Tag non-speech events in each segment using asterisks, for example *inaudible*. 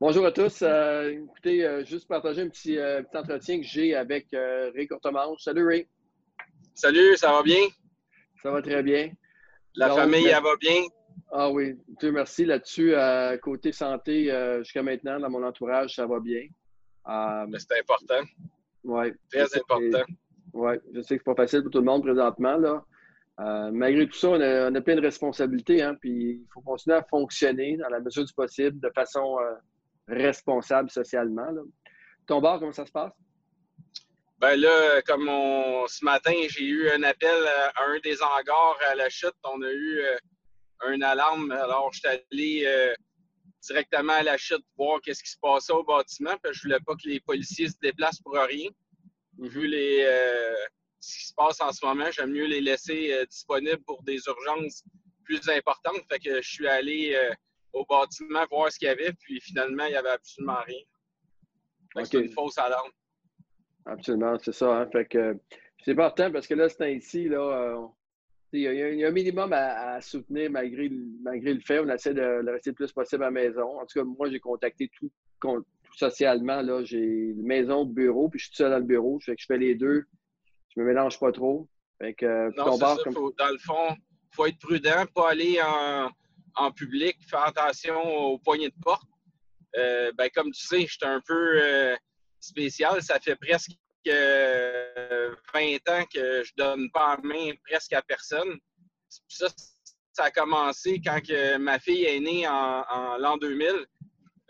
Bonjour à tous. Euh, écoutez, euh, juste partager un petit, euh, petit entretien que j'ai avec Ray Courtemanche. Salut Ray. Salut, ça va bien? Ça va très bien. La famille, elle va bien? Ah oui, Dieu merci. Là-dessus, côté santé, jusqu'à maintenant, dans mon entourage, ça va bien. C'est important. Oui. Très important. Oui, je sais que c'est pas facile pour tout le monde présentement. Là. malgré tout ça, on a, plein de responsabilités, hein, puis il faut continuer à fonctionner dans la mesure du possible de façon responsable socialement. Ton bar, comment ça se passe? Ben là, comme ce matin, j'ai eu un appel à un des hangars à la chute. On a eu euh, un alarme. Alors, je suis allé euh, directement à la chute voir qu'est-ce qui se passait au bâtiment. Que je voulais pas que les policiers se déplacent pour rien. Vu les, euh, ce qui se passe en ce moment, j'aime mieux les laisser disponibles pour des urgences plus importantes. Fait que je suis allé au bâtiment voir ce qu'il y avait, puis finalement, il n'y avait absolument rien. C'est une fausse alarme. Absolument, c'est ça. Hein. Fait que c'est important parce que là, c'est ici, là, euh, il, y a, un minimum à, soutenir malgré, malgré le fait. On essaie de, rester le plus possible à la maison. En tout cas, moi, j'ai contacté tout, socialement. J'ai maison, bureau, puis je suis tout seul dans le bureau. Fait que je fais les deux. Je me mélange pas trop. Fait que, non, ça, dans le fond, il faut être prudent, pas aller en, en public, faire attention aux poignées de porte. Euh, ben, comme tu sais, je suis un peu euh, spécial. Ça fait presque 20 ans que je donne pas en main presque à personne. Ça, ça a commencé quand ma fille est née en, l'an 2000.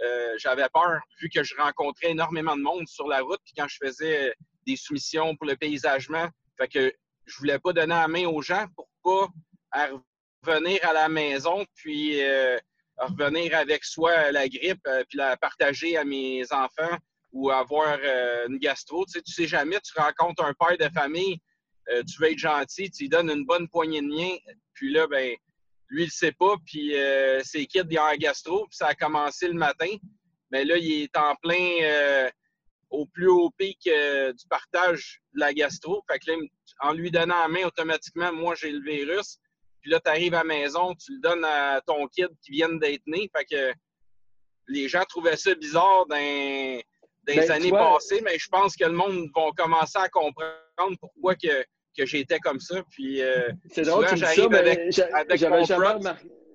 Euh, j'avais peur, vu que je rencontrais énormément de monde sur la route, puis quand je faisais des soumissions pour le paysagement, fait que je voulais pas donner la main aux gens pour pas revenir à la maison, puis euh, revenir avec soit la grippe, euh, puis la partager à mes enfants ou avoir euh, une gastro. Tu sais, tu sais jamais, tu rencontres un père de famille, tu veux être gentil, tu lui donnes une bonne poignée de main, puis là, ben, lui, il le sait pas, puis ses kids, ils ont un gastro, puis ça a commencé le matin. Mais là, il est en plein au plus haut pic du partage de la gastro. En lui donnant la main, automatiquement, moi, j'ai le virus. Puis là, tu arrives à la maison, tu le donnes à ton kid qui vient d'être né. Fait que les gens trouvaient ça bizarre dans, les ben, années passées, mais je pense que le monde va commencer à comprendre pourquoi que, que j'étais comme ça. Puis, euh, c'est drôle que ça, avec, j'avais jamais,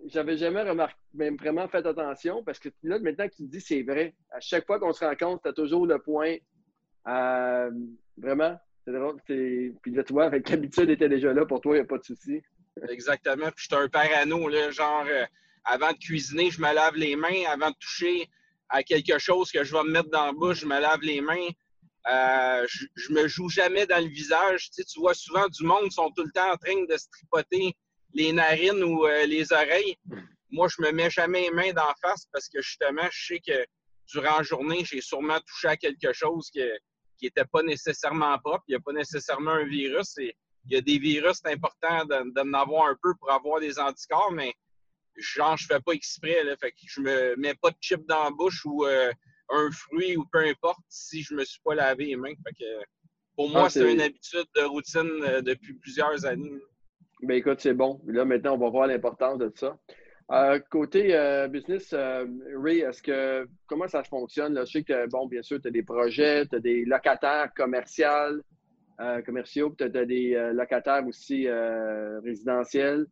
j'avais jamais remarqué, même vraiment fait attention, parce que là, maintenant que tu dis, c'est vrai. À chaque fois qu'on se rencontre, tu as toujours le point. Euh, vraiment, c'est drôle. Puis là, tu vois, avec l'habitude était déjà là pour toi, il n'y a pas de souci. Exactement. Puis je suis un parano, là, genre, euh, avant de cuisiner, je me lave les mains. Avant de toucher à quelque chose que je vais me mettre dans la bouche, je me lave les mains. Euh, je, me joue jamais dans le visage. Tu, sais, tu vois souvent du monde sont tout le temps en train de se tripoter les narines ou euh, les oreilles. Moi, je me mets jamais les mains la face parce que justement, je sais que durant la journée, j'ai sûrement touché à quelque chose qui n'était pas nécessairement propre. Il n'y a pas nécessairement un virus. Et il y a des virus, c'est important d'en avoir un peu pour avoir des anticorps, mais genre, je fais pas exprès. Là, fait que je me mets pas de chip dans la bouche ou euh, un fruit ou peu importe si je me suis pas lavé les mains. Fait que, pour moi, ah, c'est une habitude de routine euh, depuis plusieurs années. Ben écoute, c'est bon. Là, maintenant, on va voir l'importance de ça. Euh, côté business, Ray, est-ce que comment ça fonctionne? Là? Je sais que, bon, bien sûr, tu as des projets, tu as des locataires commerciaux. Euh, commerciaux, puis tu as, des euh, locataires aussi euh, résidentiels.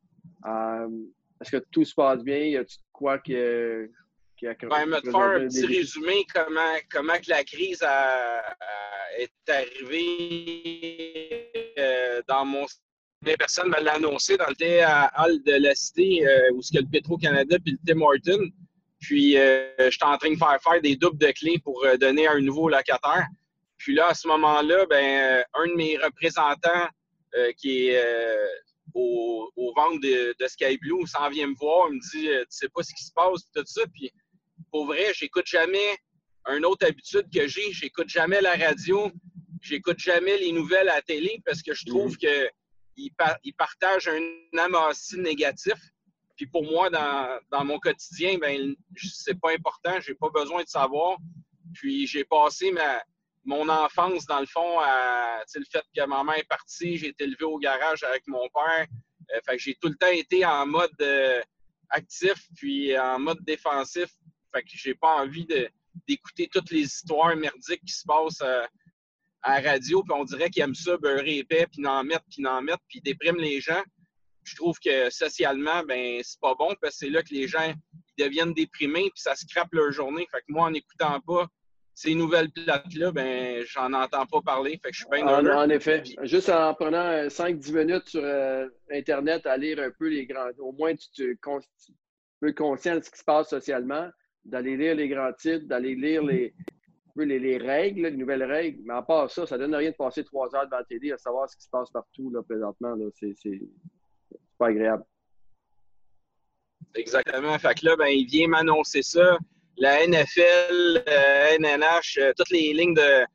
Est-ce que tout se passe bien? Y a-tu quoi qui, qui a ben, me faire un petit résumé comment, comment que la crise est arrivée dans mon les personnes me l'ont annoncé dans le thé à Hall de la Cité, où il y a le Petro-Canada puis le Tim Horton. Puis, je suis en train de faire faire des doubles de clés pour donner à un nouveau locataire. Puis là, à ce moment-là, ben, euh, un de mes représentants euh, qui est euh, au, au ventre de, de Sky Blue s'en vient me voir, il me dit Tu sais pas ce qui se passe, tout ça. Puis pour vrai, j'écoute jamais une autre habitude que j'ai, j'écoute jamais la radio, j'écoute jamais les nouvelles à la télé parce que je trouve mhm. qu'ils partagent un amassis négatif. Puis pour moi, dans, dans mon quotidien, ben c'est pas important, j'ai pas besoin de savoir. Puis j'ai passé ma, mon enfance, dans le fond, à le fait que ma mère est partie, j'ai été élevé au garage avec mon père. Euh, fait que j'ai tout le temps été en mode euh, actif, puis en mode défensif. Fait que j'ai pas envie d'écouter toutes les histoires merdiques qui se passent à, la radio, puis on dirait qu'ils aiment ça, beurrer épais, puis n'en mettre, puis n'en mettre, puis dépriment les gens. Je trouve que socialement, ben c'est pas bon, parce que c'est là que les gens ils deviennent déprimés, puis ça scrape leur journée. Fait que moi, en n'écoutant pas ces nouvelles plates-là, ben j'en entends pas parler. Fait que je suis bien en, en, effet. Juste en prenant 5-10 minutes sur euh, Internet à lire un peu les grands. Au moins, tu, tu, peux être conscient de ce qui se passe socialement, d'aller lire les grands titres, d'aller lire les, les, règles, les nouvelles règles. Mais à part ça, ça ne donne rien de passer trois heures devant la télé à savoir ce qui se passe partout là, présentement. C'est pas agréable. Exactement. Fait que là, ben, il vient m'annoncer ça. La NFL, NNH, euh, toutes les lignes de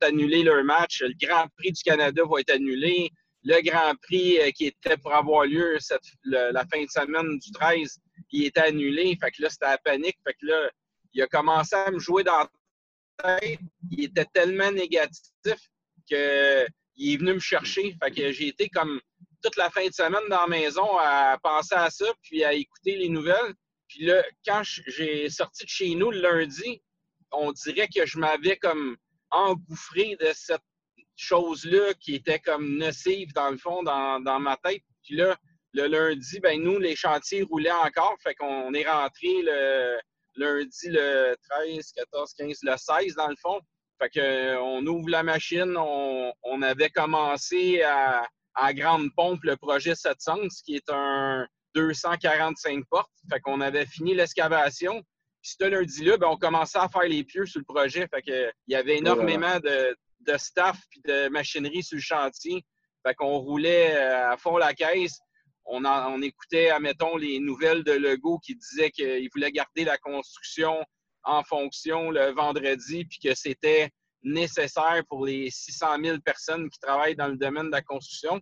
annuler leur match. Le Grand Prix du Canada va être annulé. Le Grand Prix euh, qui était pour avoir lieu cette, la fin de semaine du 13, il était annulé. Fait que là, c'était la panique. Fait que là, il a commencé à me jouer dans la tête. Il était tellement négatif qu'il est venu me chercher. Fait que j'ai été comme toute la fin de semaine dans la maison à penser à ça, puis à écouter les nouvelles. Puis là, quand j'ai sorti de chez nous le lundi, on dirait que je m'avais comme engouffré de cette chose-là qui était comme nocive dans le fond, dans, ma tête. Puis là, le lundi, ben nous, les chantiers roulaient encore. Fait qu'on est rentré le lundi le 13, 14, 15, le 16 dans le fond. Fait qu'on ouvre la machine. on avait commencé à, à Grande Pompe le projet 700, qui est un 245 portes. Fait qu'on avait fini l'excavation. Puis ce lundi-là, ben, on commençait à faire les pieux sur le projet. Fait que, il y avait énormément de, staff et de machinerie sur le chantier. Fait qu'on roulait euh, à fond la caisse. On, on écoutait, admettons, les nouvelles de Legault qui disaient qu'il voulait garder la construction en fonction le vendredi, puis que c'était nécessaire pour les 600 000 personnes qui travaillent dans le domaine de la construction.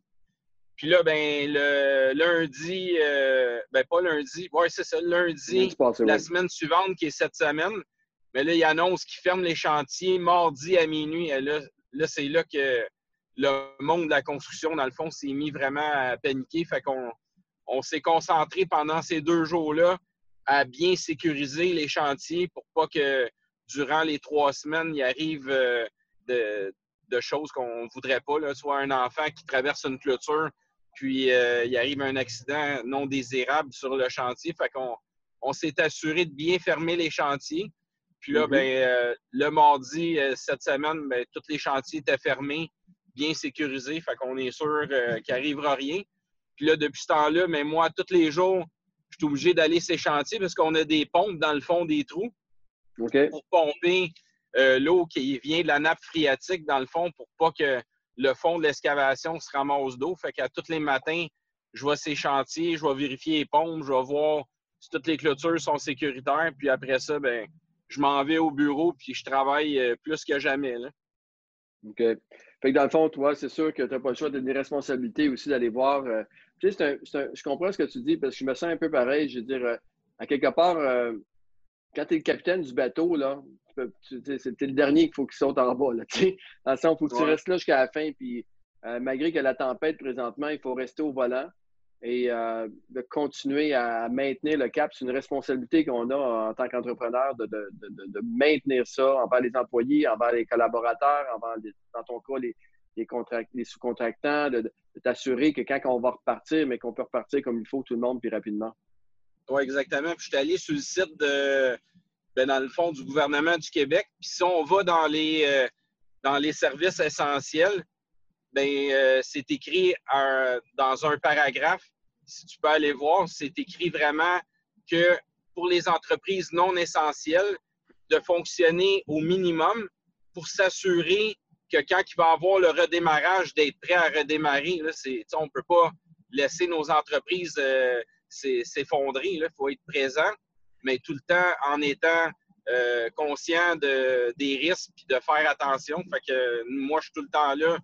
Puis là, ben, le lundi, euh, ben pas lundi, ouais, c'est ça, lundi, la semaine suivante, qui est cette semaine, mais là, il annonce qu'il ferme les chantiers mardi à minuit. Et là, là c'est là que le monde de la construction, dans le fond, s'est mis vraiment à paniquer. Fait qu'on on s'est concentré pendant ces deux jours-là à bien sécuriser les chantiers pour pas que durant les trois semaines, il arrive euh, de, choses qu'on ne voudrait pas, là, soit un enfant qui traverse une clôture, puis euh, il arrive un accident non désirable sur le chantier. Fait qu'on on, s'est assuré de bien fermer les chantiers. Puis là, mm-hmm. ben, euh, le mardi, cette semaine, ben, tous les chantiers étaient fermés, bien sécurisés. Fait qu'on est sûr qu'il n'arrivera rien. Puis là, depuis ce temps-là, mais moi, tous les jours, je suis obligé d'aller ces chantiers parce qu'on a des pompes dans le fond des trous pour pomper euh, l'eau qui vient de la nappe phréatique, dans le fond, pour pas que le fond de l'excavation se ramasse d'eau. Fait qu'à tous les matins, je vois ces chantiers, je vais vérifier les pompes, je vais voir si toutes les clôtures sont sécuritaires. Puis après ça, ben, je m'en vais au bureau puis je travaille euh, plus que jamais. Là. OK. Fait que dans le fond, toi, c'est sûr que tu n'as pas le choix de des responsabilités aussi d'aller voir. Euh, tu sais, je comprends ce que tu dis parce que je me sens un peu pareil. Je veux dire, à quelque part, quand tu es le capitaine du bateau, là, c'est le dernier qu'il faut qu'il saute en bas. Là, *laughs* dans le sens, il faut que tu restes là jusqu'à la fin. Puis, euh, malgré que la tempête présentement, il faut rester au volant et euh, de continuer à maintenir le cap. C'est une responsabilité qu'on a en tant qu'entrepreneur de, maintenir ça envers les employés, envers les collaborateurs, envers, dans ton cas, les, les, sous-contractants, de, t'assurer que quand on va repartir, mais qu'on peut repartir comme il faut tout le monde, puis rapidement. Oui, exactement. Puis je suis allé sur le site de, ben, dans le fond, du gouvernement du Québec. Puis si on va dans les, euh, dans les services essentiels, ben, euh, c'est écrit dans un paragraphe. Si tu peux aller voir, c'est écrit vraiment que pour les entreprises non essentielles, de fonctionner au minimum pour s'assurer que quand il va avoir le redémarrage, d'être prêt à redémarrer. Là, on ne peut pas laisser nos entreprises euh, s'effondrer. Il faut être présent, mais tout le temps en étant euh, conscient de, des risques et de faire attention. Fait que moi, je suis tout le temps là.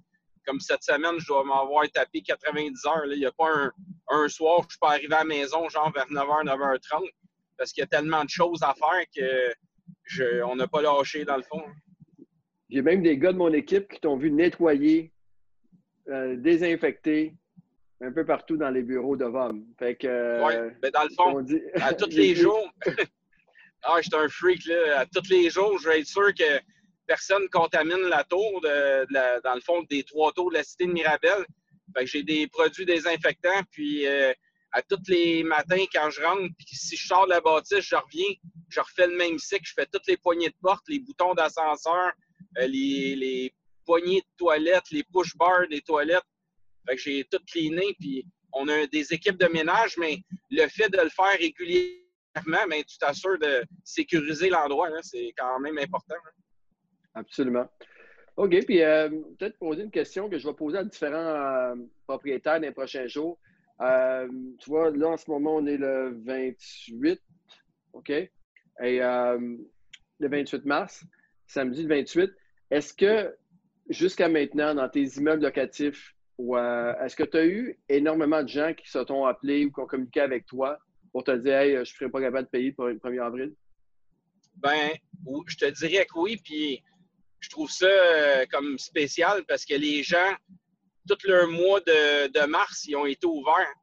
Comme cette semaine, je dois m'avoir tapé 90 heures. Il n'y a pas un, soir où je peux arriver à la maison, genre vers 9h, 9h30, parce qu'il y a tellement de choses à faire que je, on n'a pas lâché dans le fond. J'ai même des gars de mon équipe qui t'ont vu nettoyer, euh, désinfecter, un peu partout dans les bureaux de VOM. Fait que, oui, mais dans le fond, à *laughs* tous les jours, *laughs* ah, j'étais un freak, là. À tous les jours, je vais être sûr que personne contamine la tour, de, dans le fond, des trois tours de la cité de Mirabel. Fait que j'ai des produits désinfectants, puis euh, à tous les matins, quand je rentre, puis si je sors de la bâtisse, je reviens, je refais le même cycle, je fais toutes les poignées de porte, les boutons d'ascenseur, euh, les, les, poignées de toilettes, les push bars des toilettes. J'ai tout cleané, puis on a des équipes de ménage, mais le fait de le faire régulièrement, ben, tu t'assures de sécuriser l'endroit. C'est quand même important. Absolument. OK, puis euh, peut-être poser une question que je vais poser à différents euh, propriétaires dans les prochains jours. Euh, tu vois, là, en ce moment, on est le 28, OK? Et le 28 mars, samedi le 28. Est-ce que jusqu'à maintenant, dans tes immeubles locatifs, est-ce que tu as eu énormément de gens qui se t'ont appelé ou qui ont communiqué avec toi pour te dire Hey, je ne serai pas capable de payer pour le 1er avril? Ben, je te dirais que oui, puis je trouve ça euh, comme spécial parce que les gens, tout leur mois de, mars, ils ont été ouverts.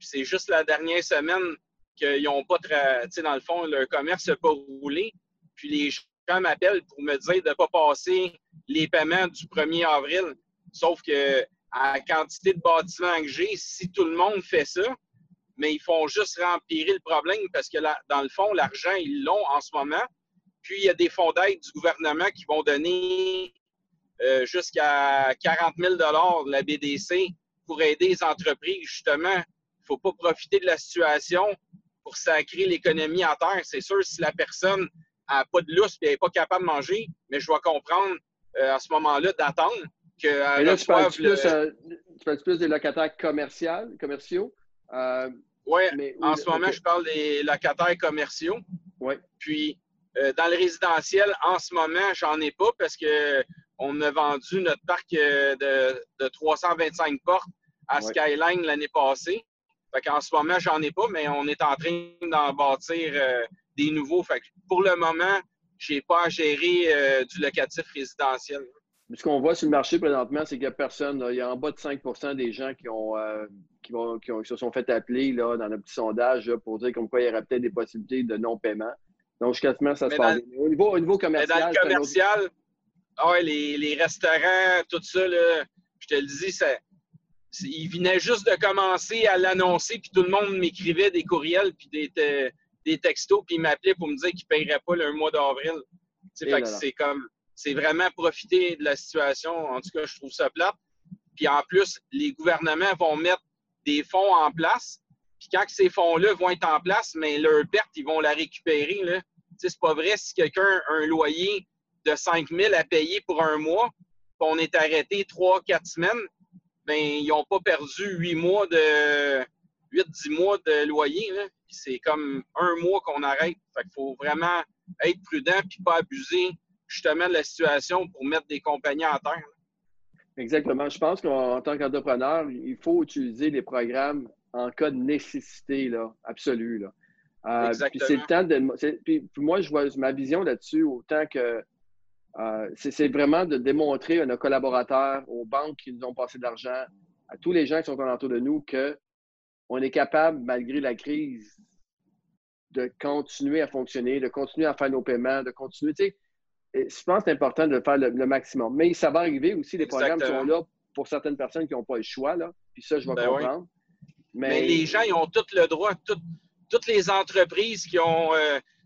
c'est juste la dernière semaine qu'ils n'ont pas, tu sais, dans le fond, leur commerce n'a pas roulé. Puis les gens m'appellent pour me dire de ne pas passer les paiements du 1er avril. Sauf que à la quantité de bâtiments que j'ai, si tout le monde fait ça, mais ils font juste remplir le problème parce que dans le fond, l'argent, ils l'ont en ce moment. Puis, il y a des fonds d'aide du gouvernement qui vont donner euh, jusqu'à 40 000 de la BDC pour aider les entreprises. Justement, il ne faut pas profiter de la situation pour sacrer l'économie en terre. C'est sûr, si la personne n'a pas de lousse et n'est pas capable de manger, mais je dois comprendre euh, à ce moment-là d'attendre que. Euh, là, tu parles, plus, des locataires commerciaux? commerciaux? Oui, en ce moment, je parle des locataires commerciaux. Oui. Puis, euh, dans le résidentiel, en ce moment, j'en ai pas parce que on a vendu notre parc euh, de, 325 portes à Skyline l'année passée. Fait qu'en ce moment, j'en ai pas, mais on est en train d'en bâtir euh, des nouveaux. Fait que pour le moment, je n'ai pas à gérer du locatif résidentiel. Ce qu'on voit sur le marché présentement, c'est qu'il n'y a personne. Il y a en bas de 5% des gens qui ont, qui, vont, qui, se sont fait appeler là, dans le petit sondage pour dire comme quoi il y aurait peut-être des possibilités de non-paiement. Donc, jusqu'à ça se passe. Au niveau, au niveau commercial. dans le commercial, ah les, les, restaurants, tout ça, là, je te le dis, ça, il venait juste de commencer à l'annoncer, puis tout le monde m'écrivait des courriels, puis des, des textos, puis il m'appelait pour me dire qu'il ne paierait pas le mois d'avril. C'est comme, c'est vraiment profiter de la situation. En tout cas, je trouve ça plate. Puis en plus, les gouvernements vont mettre des fonds en place puis quand ces fonds-là vont être en place, mais leur perte, ils vont la récupérer. Là. C'est pas vrai si quelqu'un a un loyer de 5 000 à payer pour un mois, puis on est arrêté 3-4 semaines, ben ils n'ont pas perdu 8 mois de 8-10 mois de loyer. C'est comme un mois qu'on arrête. Fait qu'il faut vraiment être prudent puis pas abuser justement de la situation pour mettre des compagnies en terre. Exactement. Je pense qu'en tant qu'entrepreneur, il faut utiliser les programmes en cas de nécessité là, absolue. Là. Euh, c'est le temps de. Puis, moi, je vois ma vision là-dessus, autant que euh, c'est vraiment de démontrer à nos collaborateurs, aux banques qui nous ont passé de l'argent, à tous les gens qui sont autour de nous, qu'on est capable, malgré la crise, de continuer à fonctionner, de continuer à faire nos paiements, de continuer. Tu sais, je pense que c'est important de faire le, maximum. Mais ça va arriver aussi, les programmes sont là pour certaines personnes qui n'ont pas le choix. Là. Puis ça, je vais ben comprendre. Mais... les gens, ils ont tout le droit, toutes les entreprises qui ont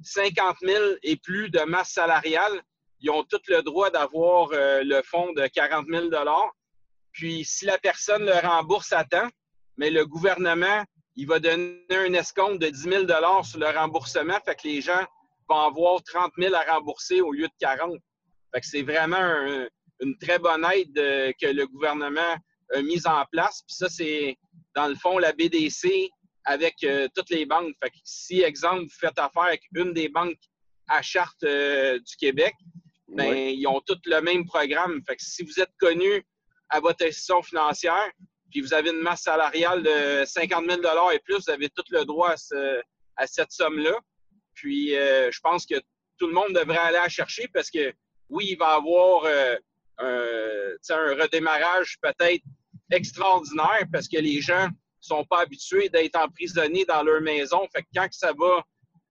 50 euh, 000 et plus de masse salariale, ils ont tout le droit d'avoir euh, le fonds de 40 000 Puis, si la personne le rembourse à temps, mais le gouvernement, il va donner un escompte de 10 000 sur le remboursement, fait que les gens vont avoir 30 000 à rembourser au lieu de 40. Fait que c'est vraiment une très bonne aide euh, que le gouvernement a mise en place. Puis ça, c'est dans le fond, la BDC avec euh, toutes les banques. Fait que si, exemple, vous faites affaire avec une des banques à charte euh, du Québec, ben, ils ont tous le même programme. Fait que si vous êtes connu à votre institution financière, puis vous avez une masse salariale de 50 000 et plus, vous avez tout le droit à, cette somme-là. Puis, euh, je pense que tout le monde devrait aller la chercher parce que, oui, il va y avoir un redémarrage peut-être extraordinaire parce que les gens sont pas habitués d'être emprisonnés dans leur maison. Fait que quand ça va,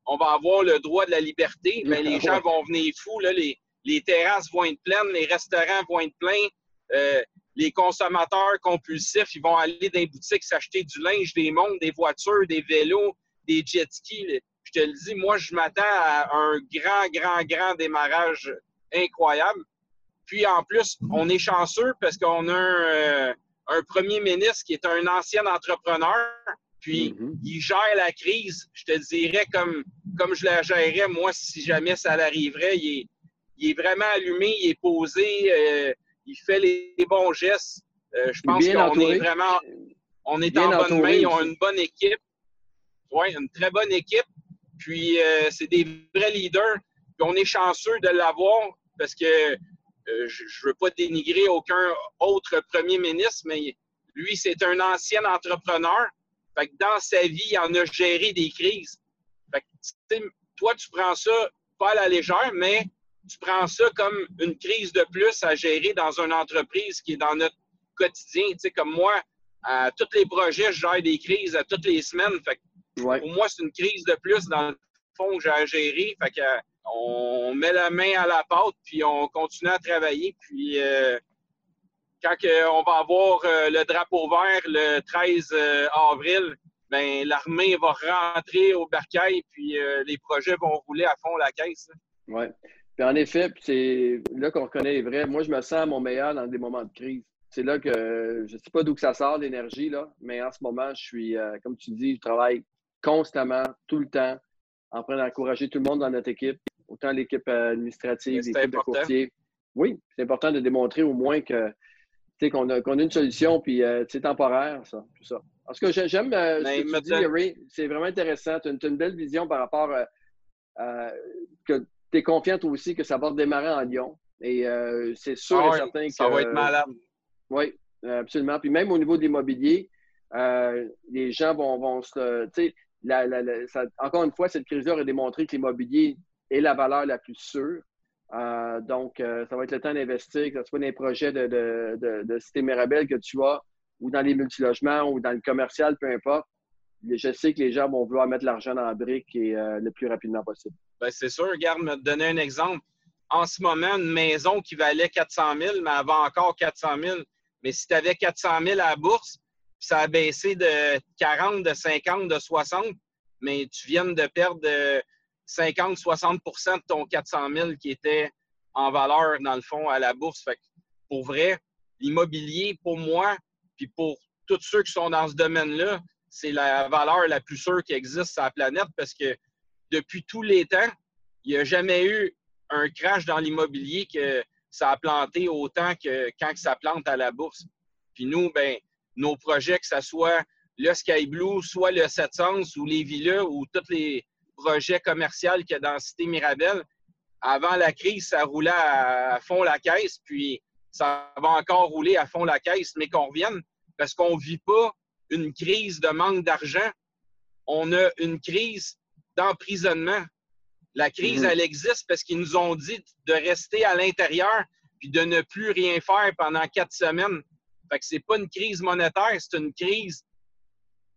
on va avoir le droit de la liberté, mais les gens vont venir fous. Là, les, les terrasses vont être pleines, les restaurants vont être pleins. Euh, les consommateurs compulsifs, ils vont aller dans les boutiques s'acheter du linge, des montres, des voitures, des vélos, des jet skis. Je te le dis, moi, je m'attends à un grand, grand, grand démarrage incroyable. Puis en plus, on est chanceux parce qu'on a un, euh, un, premier ministre qui est un ancien entrepreneur. Puis mm-hmm. il gère la crise, je te dirais, comme, comme je la gérerais, moi, si jamais ça l'arriverait. Il est, il est vraiment allumé, il est posé, euh, il fait les, bons gestes. Euh, je pense qu'on est vraiment on est en bonne main. Ils ont une bonne équipe. Oui, une très bonne équipe. Puis euh, c'est des vrais leaders. Puis on est chanceux de l'avoir parce que je ne veux pas dénigrer aucun autre premier ministre, mais lui, c'est un ancien entrepreneur. Fait que dans sa vie, il en a géré des crises. Fait que, toi, tu prends ça pas à la légère, mais tu prends ça comme une crise de plus à gérer dans une entreprise qui est dans notre quotidien. Tu sais, comme moi, à tous les projets, je gère des crises à toutes les semaines. Pour moi, c'est une crise de plus dans le fond que j'ai à gérer. Fait que, on met la main à la pâte, puis on continue à travailler. Puis euh, quand on va avoir euh, le drapeau vert le 13 euh, avril, ben l'armée va rentrer au bercail, puis les projets vont rouler à fond la caisse. Oui en effet, c'est là qu'on reconnaît les vrais. Moi, je me sens mon meilleur dans des moments de crise. C'est là que je ne sais pas d'où que ça sort l'énergie, là, mais en ce moment, je suis, comme tu dis, je travaille constamment, tout le temps, en train d'encourager tout le monde dans notre équipe, autant l'équipe administrative, l'équipe de courtier. Oui, c'est important de démontrer au moins que qu'on a, a une solution, puis euh, c'est temporaire, ça, tout ça. En tout cas, j'aime euh, ce que tu dis, Ray. C'est vraiment intéressant. Tu as, une belle vision par rapport à que tu es confiante aussi que ça va redémarrer en Lyon. Et euh, c'est sûr et ah certain que. Ça va être malade. Oui, absolument. Puis même au niveau de l'immobilier, euh, les gens vont, se. Encore une fois, cette crise-là a démontré que l'immobilier est la valeur la plus sûre. Euh, donc, ça va être le temps d'investir, que ce soit dans les projets de, de, de, Cité Mirabel que tu as, ou dans les multilogements, ou dans le commercial, peu importe je sais que les gens vont vouloir mettre l'argent dans la brique et, euh, le plus rapidement possible. Bien, c'est sûr. Regarde, me donner un exemple. En ce moment, une maison qui valait 400 000, mais avant encore 400 000. Mais si tu avais 400 000 à la bourse, ça a baissé de 40, de 50, de 60, mais tu viens de perdre 50-60% de ton 400 000 qui était en valeur, dans le fond, à la bourse. Fait pour vrai, l'immobilier, pour moi, puis pour tous ceux qui sont dans ce domaine-là, c'est la valeur la plus sûre qui existe sur la planète parce que depuis tous les temps, il n'y a jamais eu un crash dans l'immobilier que ça a planté autant que quand ça plante à la bourse. Puis nous, ben, nos projets, que ce soit le Sky Blue, soit le 700 ou les villas ou tous les projets commerciaux qu'il y a dans la Cité Mirabel, avant la crise, ça roulait à fond la caisse, puis ça va encore rouler à fond la caisse, mais qu'on revienne parce qu'on ne vit pas une crise de manque d'argent. On a une crise d'emprisonnement. La crise, mhm. elle existe parce qu'ils nous ont dit de rester à l'intérieur puis de ne plus rien faire pendant quatre semaines. Fait que c'est pas une crise monétaire, c'est une crise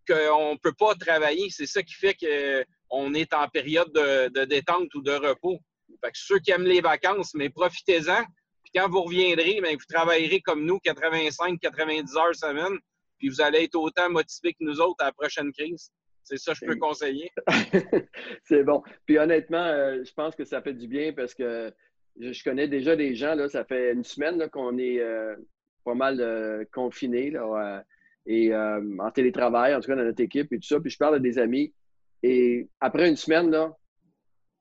qu'on ne peut pas travailler. C'est ça qui fait qu'on est en période de, détente ou de repos. Fait que ceux qui aiment les vacances, mais profitez-en. Puis quand vous reviendrez, bien, vous travaillerez comme nous, 85-90 heures semaine puis vous allez être autant motivé que nous autres à la prochaine crise. C'est ça que je peux conseiller. *laughs* c'est bon. Puis honnêtement, euh, je pense que ça fait du bien parce que je, connais déjà des gens, là, ça fait une semaine qu'on est euh, pas mal euh, confinés et en télétravail, en tout cas dans notre équipe et tout ça. Puis je parle à des amis et après une semaine, là,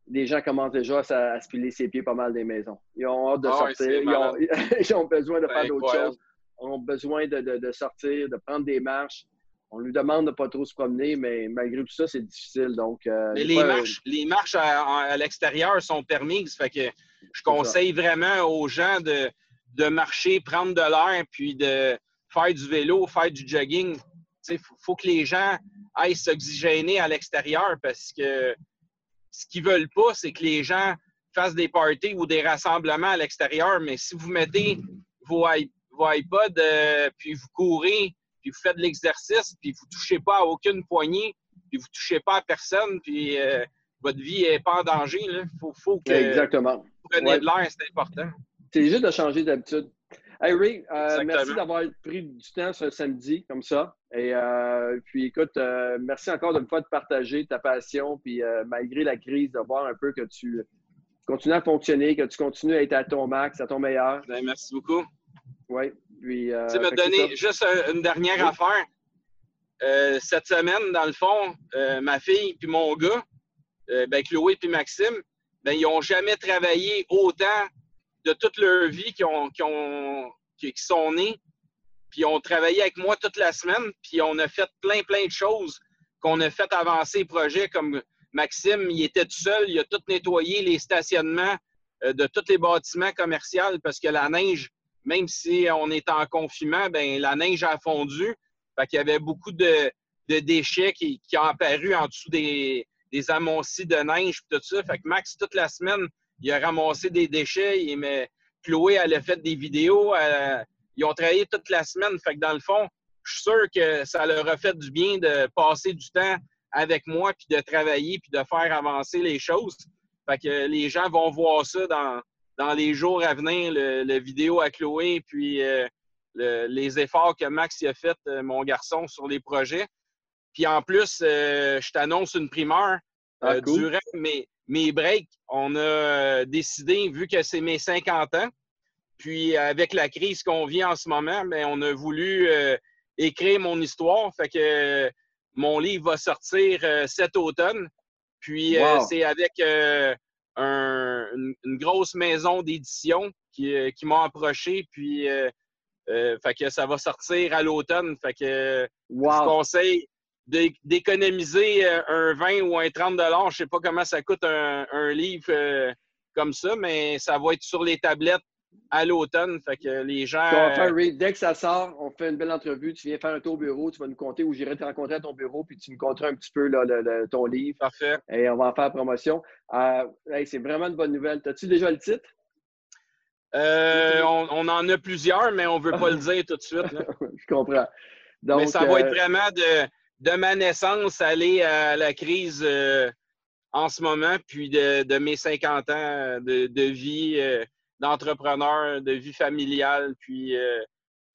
les gens commencent déjà à, se piler ses pieds pas mal des maisons. Ils ont hâte de ah sortir. *laughs* ils, ont, besoin de faire d'autres choses ont besoin de, sortir, de prendre des marches. On lui demande de ne pas trop se promener, mais malgré tout ça, c'est difficile. Donc, euh, mais les, marches, les marches à, l'extérieur sont permises. Fait que je conseille vraiment aux gens de, de marcher, prendre de l'air, puis de faire du vélo, faire du jogging. Il faut, que les gens aillent s'oxygéner à l'extérieur parce que ce qu'ils ne veulent pas, c'est que les gens fassent des parties ou des rassemblements à l'extérieur. Mais si vous mettez vos, vos iPods, euh, puis vous courez, puis vous faites de l'exercice, puis vous ne touchez pas à aucune poignée, puis vous ne touchez pas à personne, puis euh, votre vie n'est pas en danger. Il faut, faut, que Exactement. vous preniez de l'air, c'est important. C'est juste de changer d'habitude. Hey Ray, euh, merci d'avoir pris du temps ce samedi comme ça. Et puis écoute, merci encore de me faire partager ta passion, puis malgré la crise, de voir un peu que tu continues à fonctionner, que tu continues à être à ton max, à ton meilleur. Ben, merci beaucoup. Oui. Puis, euh, tu me donner juste une dernière affaire. Euh, cette semaine, dans le fond, euh, ma fille puis mon gars, ben, Chloé puis Maxime, ben, ils n'ont jamais travaillé autant de toute leur vie qui, ont, sont nés. Puis ont travaillé avec moi toute la semaine, puis on a fait plein, plein de choses qu'on a fait avancer le projet. Comme Maxime, il était tout seul, il a tout nettoyé les stationnements de tous les bâtiments commerciaux parce que la neige même si on est en confinement, ben, la neige a fondu. Fait qu'il y avait beaucoup de, déchets qui, ont apparu en dessous des, des amoncis de neige tout ça. Fait que Max, toute la semaine, il a ramassé des déchets. Il, mais Chloé, elle a fait des vidéos. ils ont travaillé toute la semaine. Fait que dans le fond, je suis sûr que ça leur a fait du bien de passer du temps avec moi, puis de travailler, puis de faire avancer les choses. Fait que les gens vont voir ça dans, dans les jours à venir, le, vidéo à Chloé, puis euh, les efforts que Max a fait, euh, mon garçon, sur les projets. Puis en plus, euh, je t'annonce une primeur. Ah, durant mes, mes breaks, on a décidé, vu que c'est mes 50 ans, puis avec la crise qu'on vit en ce moment, bien, on a voulu écrire mon histoire. Fait que mon livre va sortir cet automne. Puis c'est avec une, grosse maison d'édition qui, euh, qui m'a approché, puis euh, euh, fait que ça va sortir à l'automne. Fait que je conseille d'économiser un 20 ou un 30 Je sais pas comment ça coûte un, livre comme ça, mais ça va être sur les tablettes à l'automne. Fait que les gens. dès que ça sort, on fait une belle entrevue. Tu viens faire un tour au bureau, tu vas nous compter où j'irai te rencontrer à ton bureau, puis tu nous compteras un petit peu là, ton livre. Parfait. Et on va en faire promotion. Euh, c'est vraiment une bonne nouvelle. As-tu déjà le titre? Euh, on, en a plusieurs, mais on ne veut pas *laughs* le dire tout de suite. Je comprends. mais ça va être euh, vraiment de, de, ma naissance aller à la crise en ce moment, puis de, mes 50 ans de, de vie d'entrepreneur, de vie familiale, puis euh,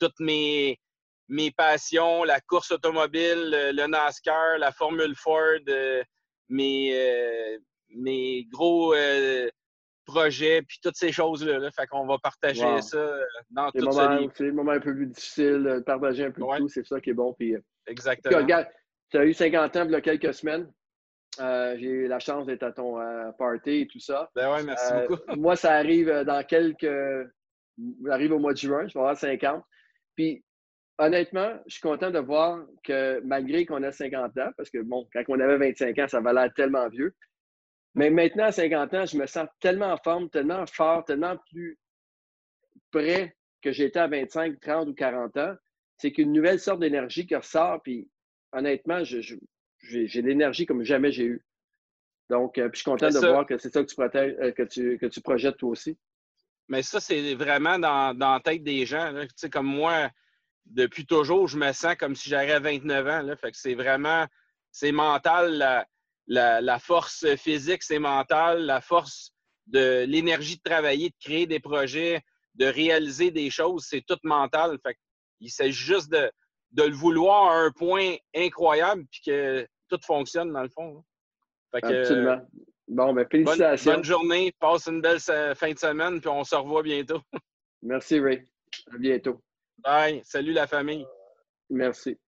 toutes mes, mes passions, la course automobile, le, NASCAR, la Formule Ford, euh, mes, euh, mes gros projets, puis toutes ces choses-là. Là. Fait qu'on va partager ça dans tout livre. C'est le moment un peu plus difficile, partager un peu de tout, c'est ça qui est bon. Puis, Exactement. regarde, tu as eu 50 ans il y a quelques semaines. Euh, j'ai eu la chance d'être à ton euh, party et tout ça. Ben ouais, merci euh, beaucoup. *laughs* moi, ça arrive dans quelques. Ça arrive au mois de juin, je vais avoir 50. Puis, honnêtement, je suis content de voir que malgré qu'on a 50 ans, parce que bon, quand on avait 25 ans, ça valait tellement vieux. Mais maintenant, à 50 ans, je me sens tellement en forme, tellement fort, tellement plus près que j'étais à 25, 30 ou 40 ans. C'est qu'une nouvelle sorte d'énergie qui ressort. Puis, honnêtement, j'ai l'énergie comme jamais j'ai eu. Donc, euh, puis je suis content de voir que c'est ça que tu, protèges, euh, que, tu, que tu projettes toi aussi. Mais ça, c'est vraiment dans, dans, la tête des gens. Tu sais, comme moi, depuis toujours, je me sens comme si j'avais 29 ans. Là. Fait que c'est vraiment, c'est mental, la, la, force physique, c'est mental, la force de l'énergie de travailler, de créer des projets, de réaliser des choses, c'est tout mental. Fait il s'agit juste de, de le vouloir à un point incroyable, puis que tout fonctionne dans le fond. Fait que, Absolument. Bon, ben, félicitations. Bonne, journée, passe une belle fin de semaine, puis on se revoit bientôt. *laughs* Merci, Ray. À bientôt. Bye. Salut la famille. Merci.